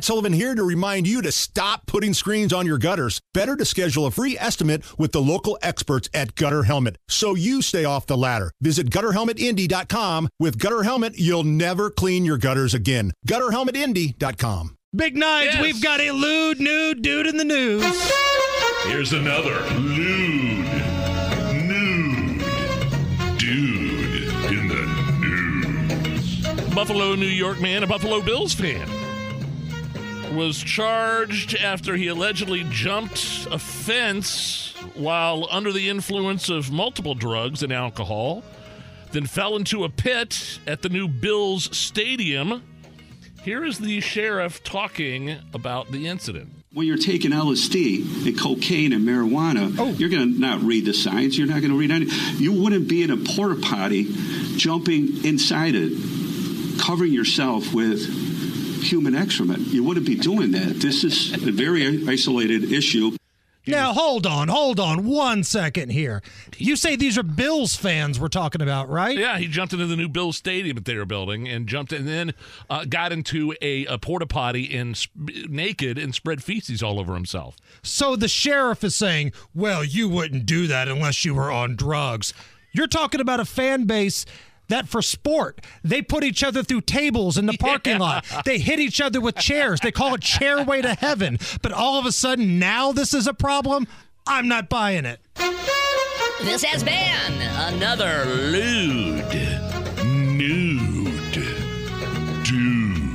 Matt Sullivan here to remind you to stop putting screens on your gutters. Better to schedule a free estimate with the local experts at Gutter Helmet so you stay off the ladder. Visit gutterhelmetindy.com. With Gutter Helmet, you'll never clean your gutters again. Gutterhelmetindy.com. Big Nines, Yes. we've got a lewd, nude dude in the news. Here's another lewd, nude dude in the news. Buffalo, New York man, a Buffalo Bills fan, was charged after he allegedly jumped a fence while under the influence of multiple drugs and alcohol, then fell into a pit at the new Bills Stadium. Here is the sheriff talking about the incident. When you're taking LSD and cocaine and marijuana, oh. you're going to not read the signs. You're not going to read any. You wouldn't be in a porta potty jumping inside it, covering yourself with human excrement. You wouldn't be doing that. This is a very isolated issue. Now, hold on, hold on one second here. You say these are Bills fans we're talking about, right? Yeah, he jumped into the new Bills Stadium that they were building and jumped and then uh, got into a, a porta potty and sp- naked and spread feces all over himself. So the sheriff is saying, well, you wouldn't do that unless you were on drugs. You're talking about a fan base that for sport. They put each other through tables in the parking yeah. lot. They hit each other with chairs. They call it chair way to heaven. But all of a sudden, now this is a problem. I'm not buying it. This has been another lewd, nude, dude.